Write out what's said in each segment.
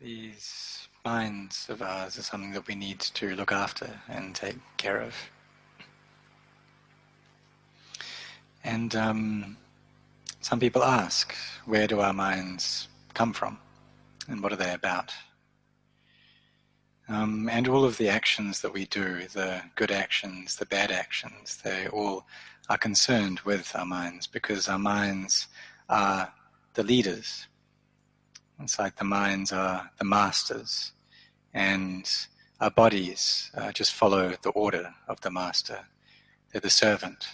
these minds of ours are something that we need to look after and take care of. And um, some people ask, where do our minds come from? And what are they about? Um, and all of the actions that we do, the good actions, the bad actions, they all are concerned with our minds because our minds are the leaders. It's like the minds are the masters, and our bodies uh, just follow the order of the master. They're the servant.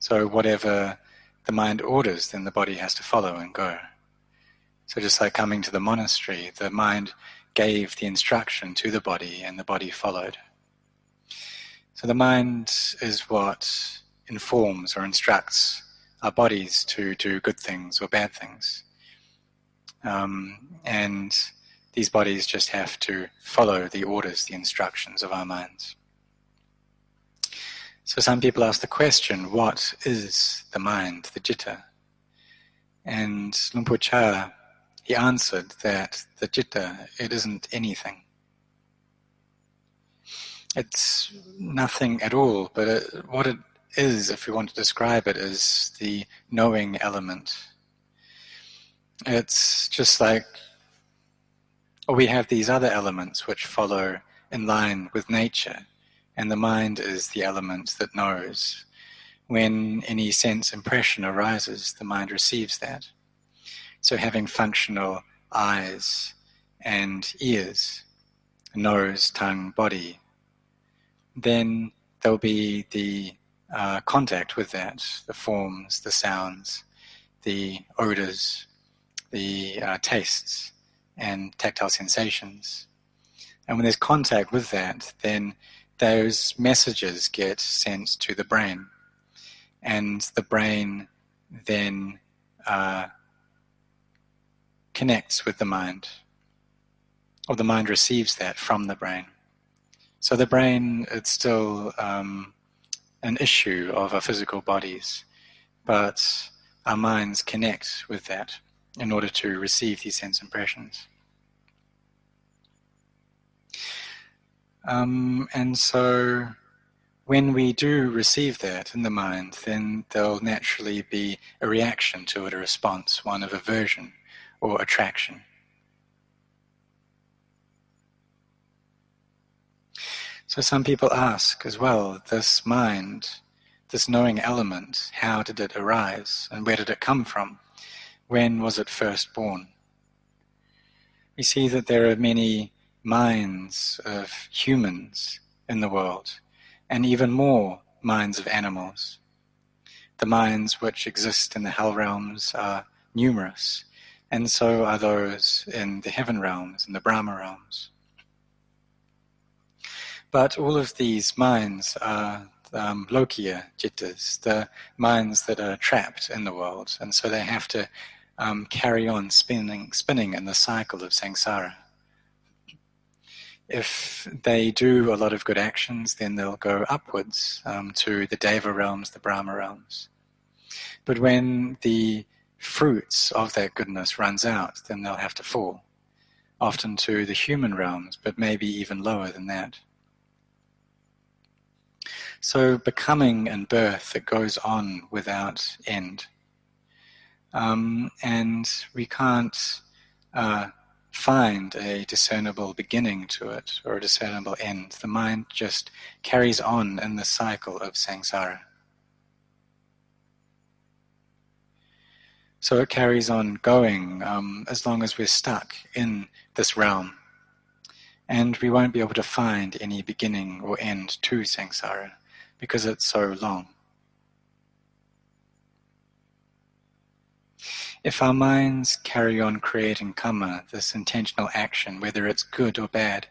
So, whatever the mind orders, then the body has to follow and go. So, just like coming to the monastery, the mind gave the instruction to the body, and the body followed. So, the mind is what informs or instructs our bodies to do good things or bad things. Um, and these bodies just have to follow the orders, the instructions of our minds. So some people ask the question, what is the mind, the citta? And Luang Por Chah, he answered that the citta, it isn't anything. It's nothing at all, but it, what it is, if we want to describe it, is the knowing element it's just like we have these other elements which follow in line with nature, and the mind is the element that knows. When any sense impression arises, the mind receives that. So, having functional eyes and ears, nose, tongue, body, then there'll be the uh, contact with that, the forms, the sounds, the odors, the uh, tastes and tactile sensations. And when there's contact with that, then those messages get sent to the brain. And the brain then uh, connects with the mind, or the mind receives that from the brain. So the brain, it's still um, an issue of our physical bodies, but our minds connect with that in order to receive these sense impressions. Um, and so when we do receive that in the mind, then there'll naturally be a reaction to it, a response, one of aversion or attraction. So some people ask as well, this mind, this knowing element, how did it arise and where did it come from? When was it first born? We see that there are many minds of humans in the world, and even more minds of animals. The minds which exist in the hell realms are numerous, and so are those in the heaven realms and the Brahma realms. But all of these minds are um, Lokiya cittas, the minds that are trapped in the world, and so they have to um, carry on spinning, spinning in the cycle of samsara. If they do a lot of good actions, then they'll go upwards um, to the Deva realms, the Brahma realms. But when the fruits of that goodness runs out, then they'll have to fall, often to the human realms, but maybe even lower than that. So becoming and birth that goes on without end um, and we can't uh, find a discernible beginning to it or a discernible end. The mind just carries on in the cycle of samsara. So it carries on going um, as long as we're stuck in this realm. And we won't be able to find any beginning or end to samsara because it's so long. If our minds carry on creating karma, this intentional action, whether it's good or bad,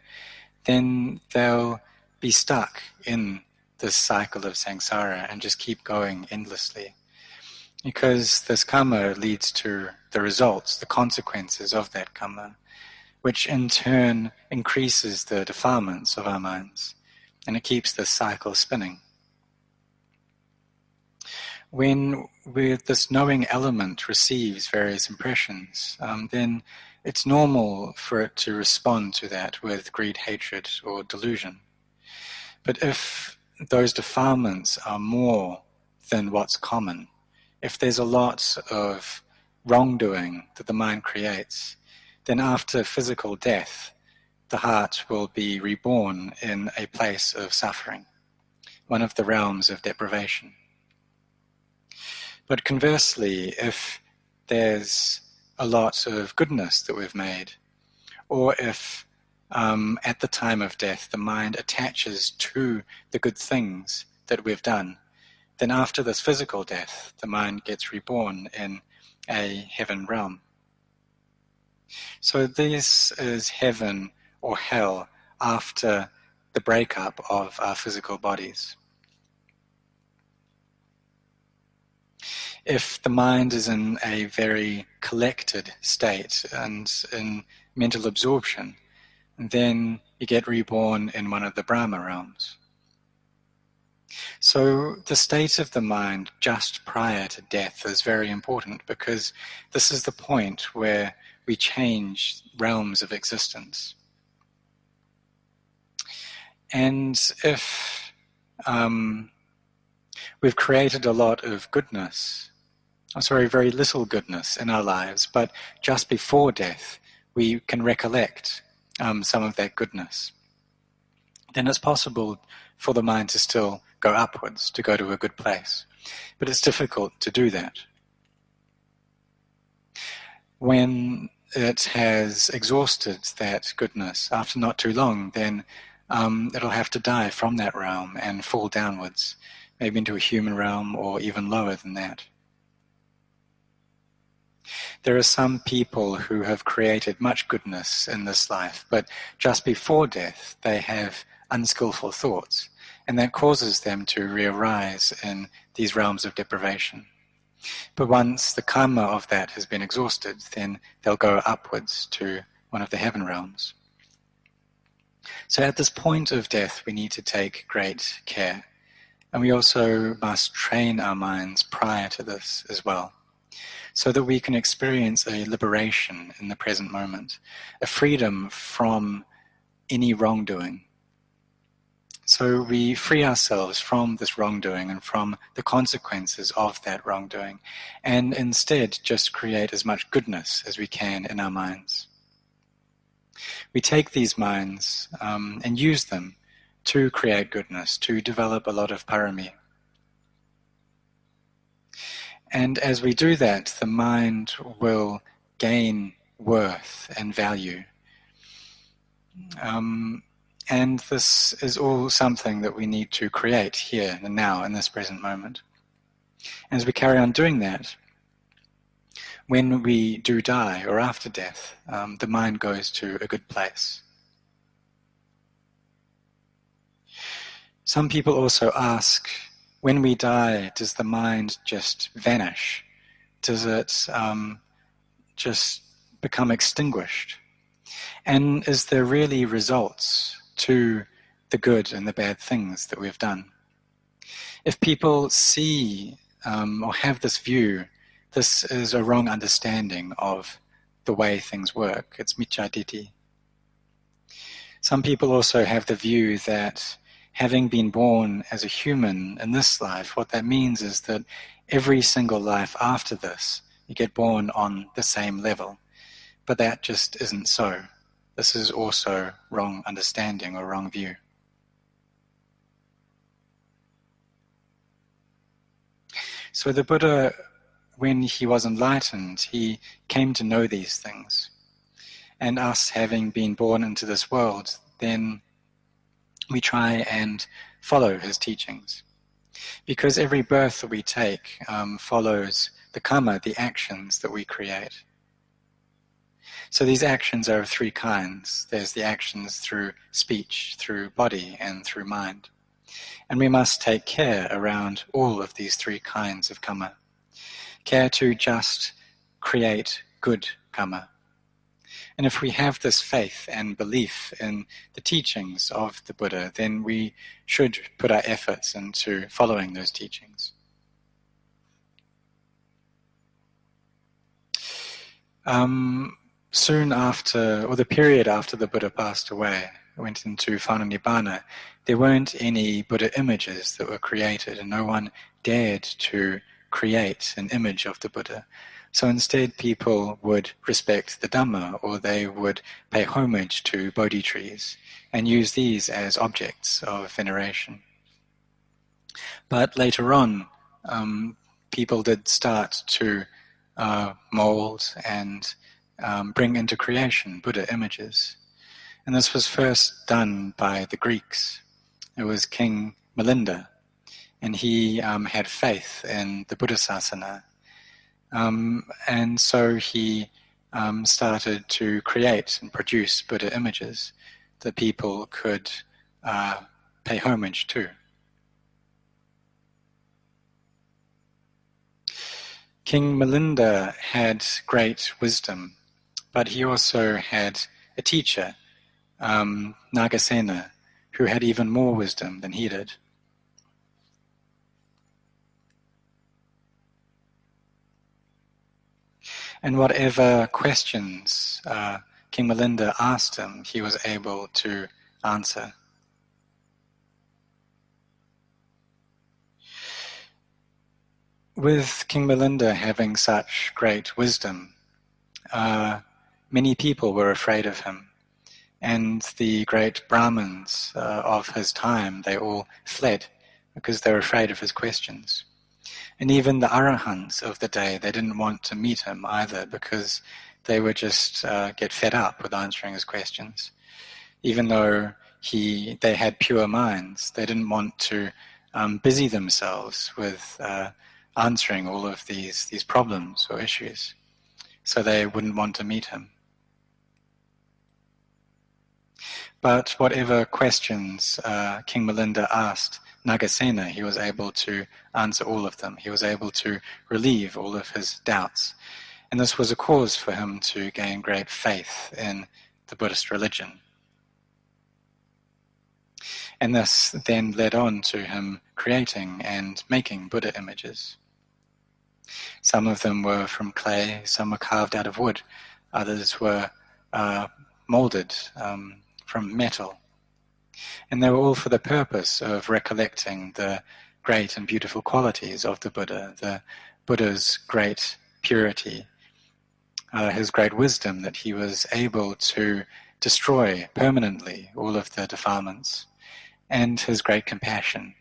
then they'll be stuck in this cycle of samsara and just keep going endlessly. Because this karma leads to the results, the consequences of that karma, which in turn increases the defilements of our minds, and it keeps the cycle spinning. When with this knowing element receives various impressions, um, then it's normal for it to respond to that with greed, hatred, or delusion. But if those defilements are more than what's common, if there's a lot of wrongdoing that the mind creates, then after physical death, the heart will be reborn in a place of suffering, one of the realms of deprivation. But conversely, if there's a lot of goodness that we've made, or if um, at the time of death the mind attaches to the good things that we've done, then after this physical death, the mind gets reborn in a heaven realm. So this is heaven or hell after the breakup of our physical bodies. If the mind is in a very collected state and in mental absorption, then you get reborn in one of the Brahma realms. So, the state of the mind just prior to death is very important because this is the point where we change realms of existence. And if um, we've created a lot of goodness, sorry, very little goodness in our lives, but just before death, we can recollect um, some of that goodness, then it's possible for the mind to still go upwards, to go to a good place. But it's difficult to do that. When it has exhausted that goodness after not too long, then um, it'll have to die from that realm and fall downwards, maybe into a human realm or even lower than that. There are some people who have created much goodness in this life, but just before death they have unskillful thoughts, and that causes them to re-arise in these realms of deprivation. But once the karma of that has been exhausted, then they'll go upwards to one of the heaven realms. So at this point of death, we need to take great care. And we also must train our minds prior to this as well, so that we can experience a liberation in the present moment, a freedom from any wrongdoing, so we free ourselves from this wrongdoing and from the consequences of that wrongdoing, and instead just create as much goodness as we can in our minds. We take these minds um, and use them to create goodness, to develop a lot of parami. And as we do that, the mind will gain worth and value. Um, and this is all something that we need to create here and now in this present moment. And as we carry on doing that, when we do die or after death, um, the mind goes to a good place. Some people also ask when we die, does the mind just vanish? Does it um, just become extinguished? And is there really results to the good and the bad things that we've done. If people see um, or have this view, this is a wrong understanding of the way things work. It's micchaditi. Some people also have the view that having been born as a human in this life, what that means is that every single life after this, you get born on the same level. But that just isn't so. This is also wrong understanding or wrong view. So the Buddha, when he was enlightened, he came to know these things. And us having been born into this world, then we try and follow his teachings. Because every birth that we take um, follows the karma, the actions that we create. So these actions are of three kinds. There's the actions through speech, through body, and through mind. And we must take care around all of these three kinds of karma. Care to just create good karma. And if we have this faith and belief in the teachings of the Buddha, then we should put our efforts into following those teachings. Um, soon after, or the period after the Buddha passed away, went into Nibbana, there weren't any Buddha images that were created, and no one dared to create an image of the Buddha. So instead, people would respect the Dhamma, or they would pay homage to Bodhi trees, and use these as objects of veneration. But later on, um, people did start to uh, mold and um, bring into creation Buddha images. And this was first done by the Greeks. It was King Milinda, and he um, had faith in the Buddha Sasana. Um, and so he um, started to create and produce Buddha images that people could uh, pay homage to. King Milinda had great wisdom, but he also had a teacher, um, Nagasena, who had even more wisdom than he did. And whatever questions uh, King Milinda asked him, he was able to answer. With King Milinda having such great wisdom, uh, many people were afraid of him. And the great Brahmins uh, of his time, they all fled because they were afraid of his questions. And even the Arahants of the day, they didn't want to meet him either because they would just uh, get fed up with answering his questions. Even though he, they had pure minds, they didn't want to um, busy themselves with uh, answering all of these, these problems or issues. So they wouldn't want to meet him. But whatever questions uh, King Milinda asked Nagasena, he was able to answer all of them. He was able to relieve all of his doubts. And this was a cause for him to gain great faith in the Buddhist religion. And this then led on to him creating and making Buddha images. Some of them were from clay, some were carved out of wood, others were uh, molded um, from metal. And they were all for the purpose of recollecting the great and beautiful qualities of the Buddha, the Buddha's great purity, uh, his great wisdom that he was able to destroy permanently all of the defilements, and his great compassion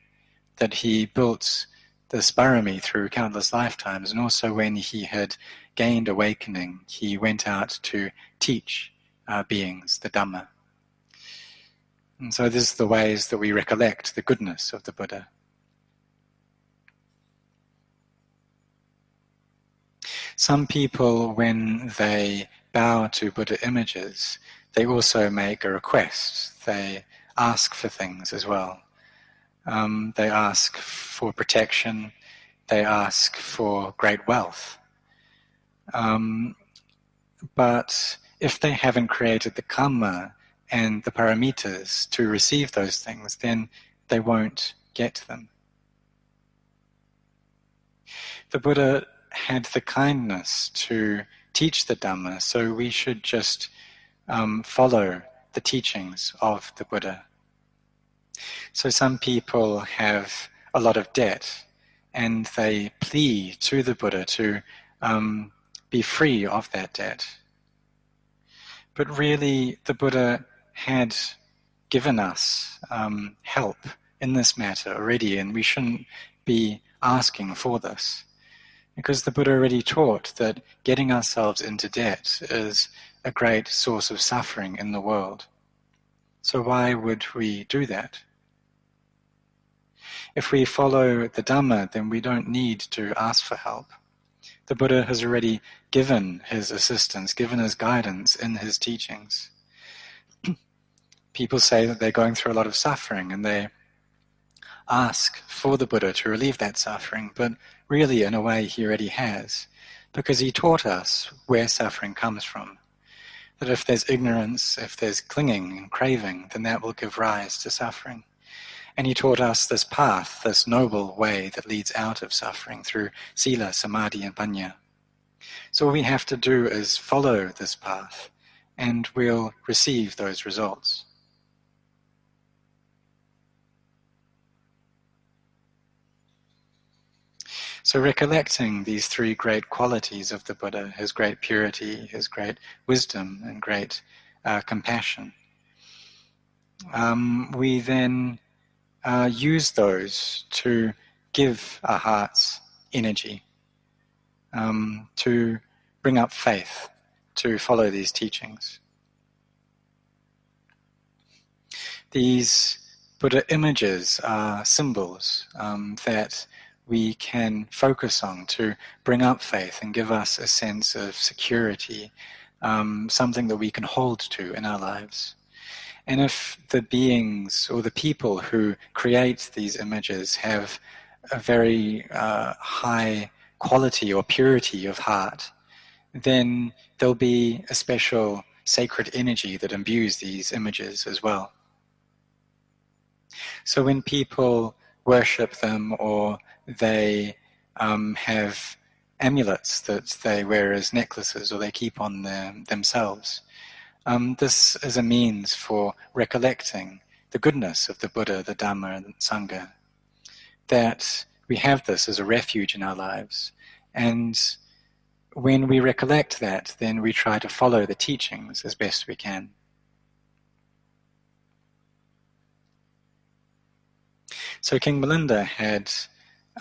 that he built this parami through countless lifetimes, and also when he had gained awakening, he went out to teach uh, beings the Dhamma. And so, this is the ways that we recollect the goodness of the Buddha. Some people, when they bow to Buddha images, they also make a request. They ask for things as well. Um, they ask for protection. They ask for great wealth. Um, but if they haven't created the karma and the paramitas to receive those things, then they won't get them. The Buddha had the kindness to teach the Dhamma, so we should just um, follow the teachings of the Buddha. So some people have a lot of debt and they plead to the Buddha to um, be free of that debt. But really, the Buddha had given us um, help in this matter already, and we shouldn't be asking for this. Because the Buddha already taught that getting ourselves into debt is a great source of suffering in the world. So why would we do that? If we follow the Dhamma, then we don't need to ask for help. The Buddha has already given his assistance, given his guidance in his teachings. People say that they're going through a lot of suffering and they ask for the Buddha to relieve that suffering, but really, in a way, he already has, because he taught us where suffering comes from. That if there's ignorance, if there's clinging and craving, then that will give rise to suffering. And he taught us this path, this noble way that leads out of suffering through sila, samadhi, and panya. So all we have to do is follow this path and we'll receive those results. So, recollecting these three great qualities of the Buddha his great purity, his great wisdom, and great uh, compassion um, we then uh, use those to give our hearts energy, um, to bring up faith, to follow these teachings. These Buddha images are symbols um, that we can focus on to bring up faith and give us a sense of security, um, something that we can hold to in our lives. And if the beings or the people who create these images have a very uh, high quality or purity of heart, then there'll be a special sacred energy that imbues these images as well. So when people worship them or they um, have amulets that they wear as necklaces or they keep on them, themselves, um, this is a means for recollecting the goodness of the Buddha, the Dhamma, and the Sangha. That we have this as a refuge in our lives. And when we recollect that, then we try to follow the teachings as best we can. So King Milinda had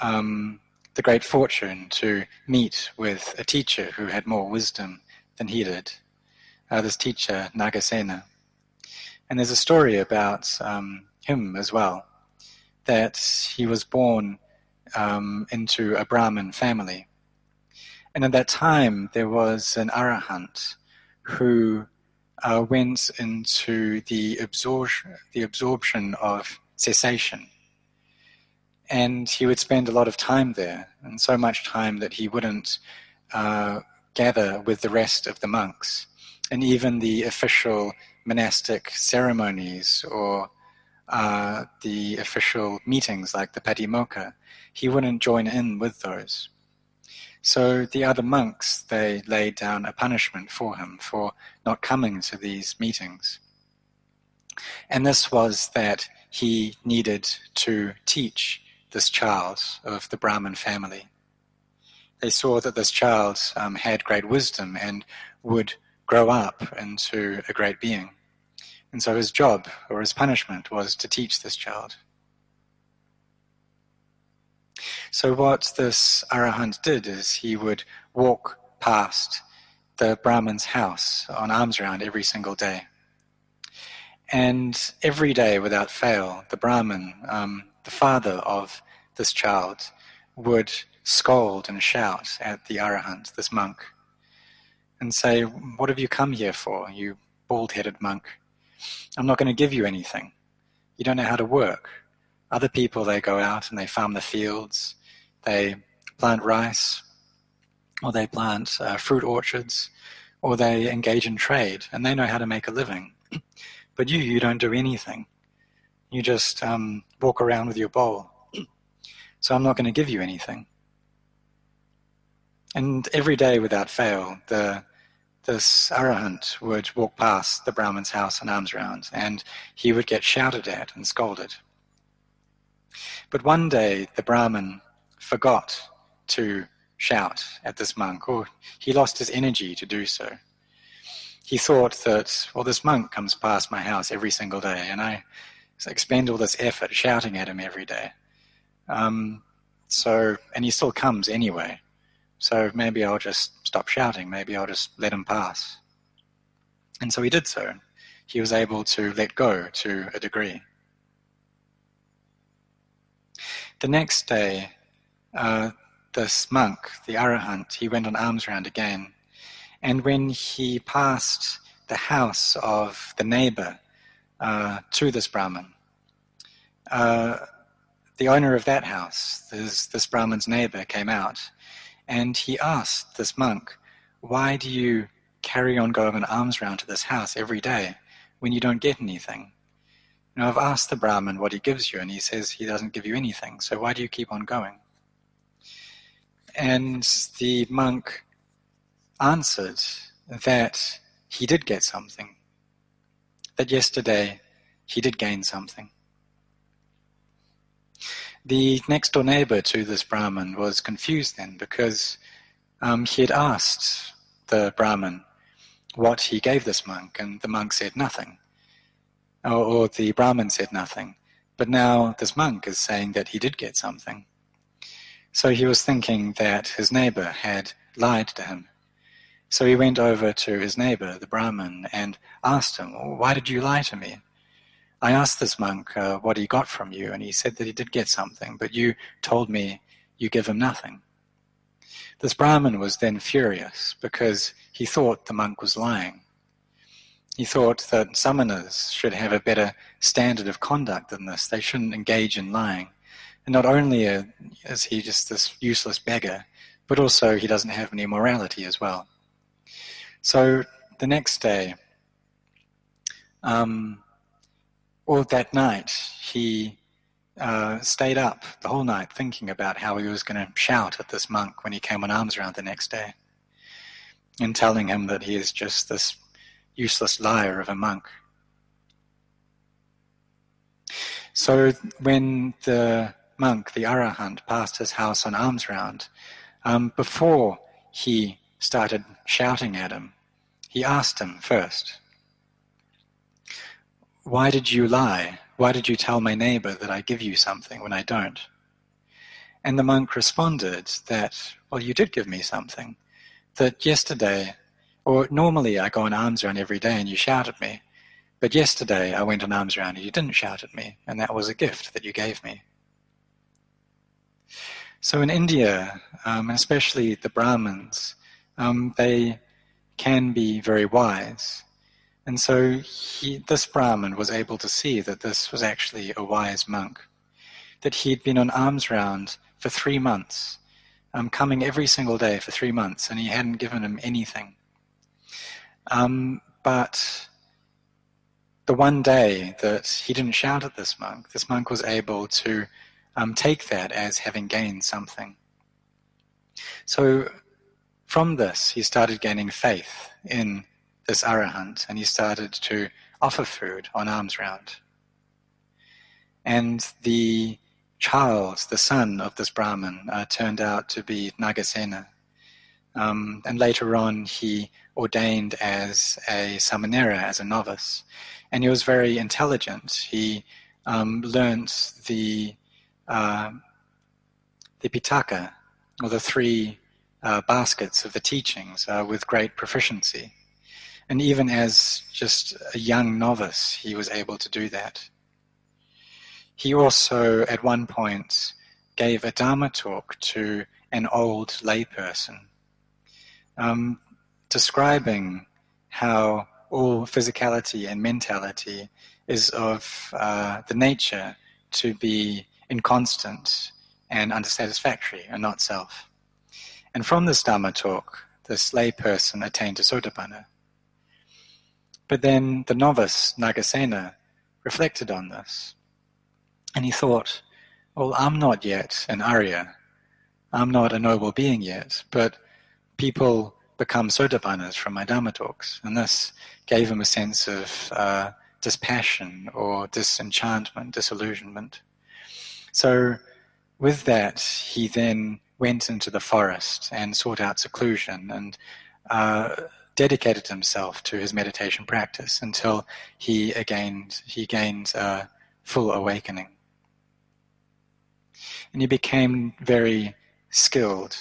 um, the great fortune to meet with a teacher who had more wisdom than he did uh, this teacher, Nagasena. And there's a story about um, him as well, that he was born um, into a Brahmin family. And at that time, there was an arahant who uh, went into the the absorption of cessation. And he would spend a lot of time there, and so much time that he wouldn't uh, gather with the rest of the monks and even the official monastic ceremonies or uh, the official meetings like the Patimokkha, he wouldn't join in with those. So the other monks, they laid down a punishment for him for not coming to these meetings. And this was that he needed to teach this child of the Brahmin family. They saw that this child um, had great wisdom and would grow up into a great being. And so his job or his punishment was to teach this child. So, what this Arahant did is he would walk past the Brahmin's house on alms round every single day. And every day, without fail, the Brahmin, um, the father of this child, would scold and shout at the Arahant, this monk, and say, What have you come here for, you bald headed monk? I'm not going to give you anything. You don't know how to work. Other people, they go out and they farm the fields, they plant rice, or they plant uh, fruit orchards, or they engage in trade, and they know how to make a living. but you, you don't do anything. You just um, walk around with your bowl. so I'm not going to give you anything. And every day without fail, the this arahant would walk past the Brahmin's house in alms round, and he would get shouted at and scolded. But one day the Brahmin forgot to shout at this monk, or he lost his energy to do so. He thought that, well, this monk comes past my house every single day, and I expend all this effort shouting at him every day. Um, so, and he still comes anyway. So maybe I'll just stop shouting. Maybe I'll just let him pass. And so he did so. He was able to let go to a degree. The next day, uh, this monk, the Arahant, he went on alms round again. And when he passed the house of the neighbor uh, to this Brahmin, uh, the owner of that house, this, this Brahmin's neighbor, came out and he asked this monk, Why do you carry on going an alms round to this house every day when you don't get anything? Know, I've asked the Brahmin what he gives you, and he says he doesn't give you anything, so why do you keep on going? And the monk answered that he did get something, that yesterday he did gain something. The next door neighbor to this Brahmin was confused then because um, he had asked the Brahmin what he gave this monk, and the monk said nothing. Or, or the Brahmin said nothing. But now this monk is saying that he did get something. So he was thinking that his neighbor had lied to him. So he went over to his neighbor, the Brahmin, and asked him, Why did you lie to me? I asked this monk uh, what he got from you, and he said that he did get something, but you told me you give him nothing. This Brahmin was then furious because he thought the monk was lying. He thought that summoners should have a better standard of conduct than this. They shouldn't engage in lying. And not only is he just this useless beggar, but also he doesn't have any morality as well. So the next day, um, or that night, he uh, stayed up the whole night thinking about how he was going to shout at this monk when he came on alms round the next day and telling him that he is just this useless liar of a monk. So when the monk, the Arahant, passed his house on alms round, um, before he started shouting at him, he asked him first, Why did you lie? Why did you tell my neighbor that I give you something when I don't? And the monk responded that, Well, you did give me something. That yesterday, or normally I go on alms round every day and you shout at me, but yesterday I went on alms round and you didn't shout at me, and that was a gift that you gave me. So in India, um, especially the Brahmins, um, they can be very wise. And so he, this Brahmin was able to see that this was actually a wise monk, that he'd been on alms round for three months, um, coming every single day for three months, and he hadn't given him anything. Um, but the one day that he didn't shout at this monk, this monk was able to um, take that as having gained something. So from this, he started gaining faith in this arahant and he started to offer food on alms round. And the child, the son of this Brahmin, uh, turned out to be Nagasena. Um, and later on, he ordained as a samanera, as a novice. And he was very intelligent. He um, learnt the, uh, the Pitaka, or the three uh, baskets of the teachings, uh, with great proficiency. And even as just a young novice, he was able to do that. He also, at one point, gave a Dharma talk to an old layperson, um, describing how all physicality and mentality is of uh, the nature to be inconstant and unsatisfactory and not self. And from this Dharma talk, this layperson attained to Sotapanna. But then the novice, Nagasena, reflected on this. And he thought, well, I'm not yet an Arya. I'm not a noble being yet, but people become Sotapannas from my Dharma talks. And this gave him a sense of uh, dispassion or disenchantment, disillusionment. So, with that, he then went into the forest and sought out seclusion and uh, dedicated himself to his meditation practice until he gained he gained a full awakening. And he became very skilled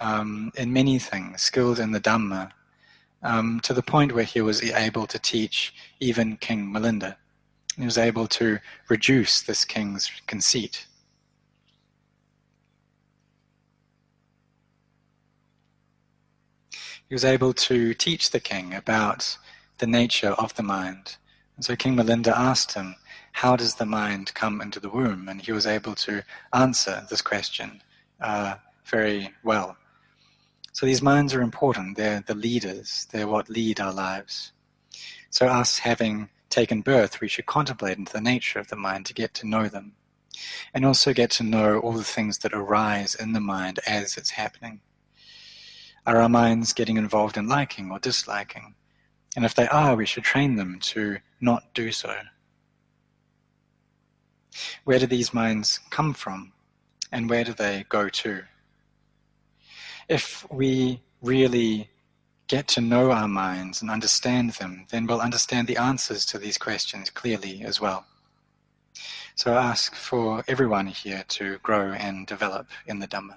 um, in many things, skilled in the Dhamma, um, to the point where he was able to teach even King Milinda. He was able to reduce this king's conceit. He was able to teach the king about the nature of the mind. And so King Milinda asked him, How does the mind come into the womb? And he was able to answer this question uh, very well. So these minds are important. They're the leaders, they're what lead our lives. So, us having taken birth, we should contemplate into the nature of the mind to get to know them. And also get to know all the things that arise in the mind as it's happening. Are our minds getting involved in liking or disliking? And if they are, we should train them to not do so. Where do these minds come from? And where do they go to? If we really get to know our minds and understand them, then we'll understand the answers to these questions clearly as well. So I ask for everyone here to grow and develop in the Dhamma.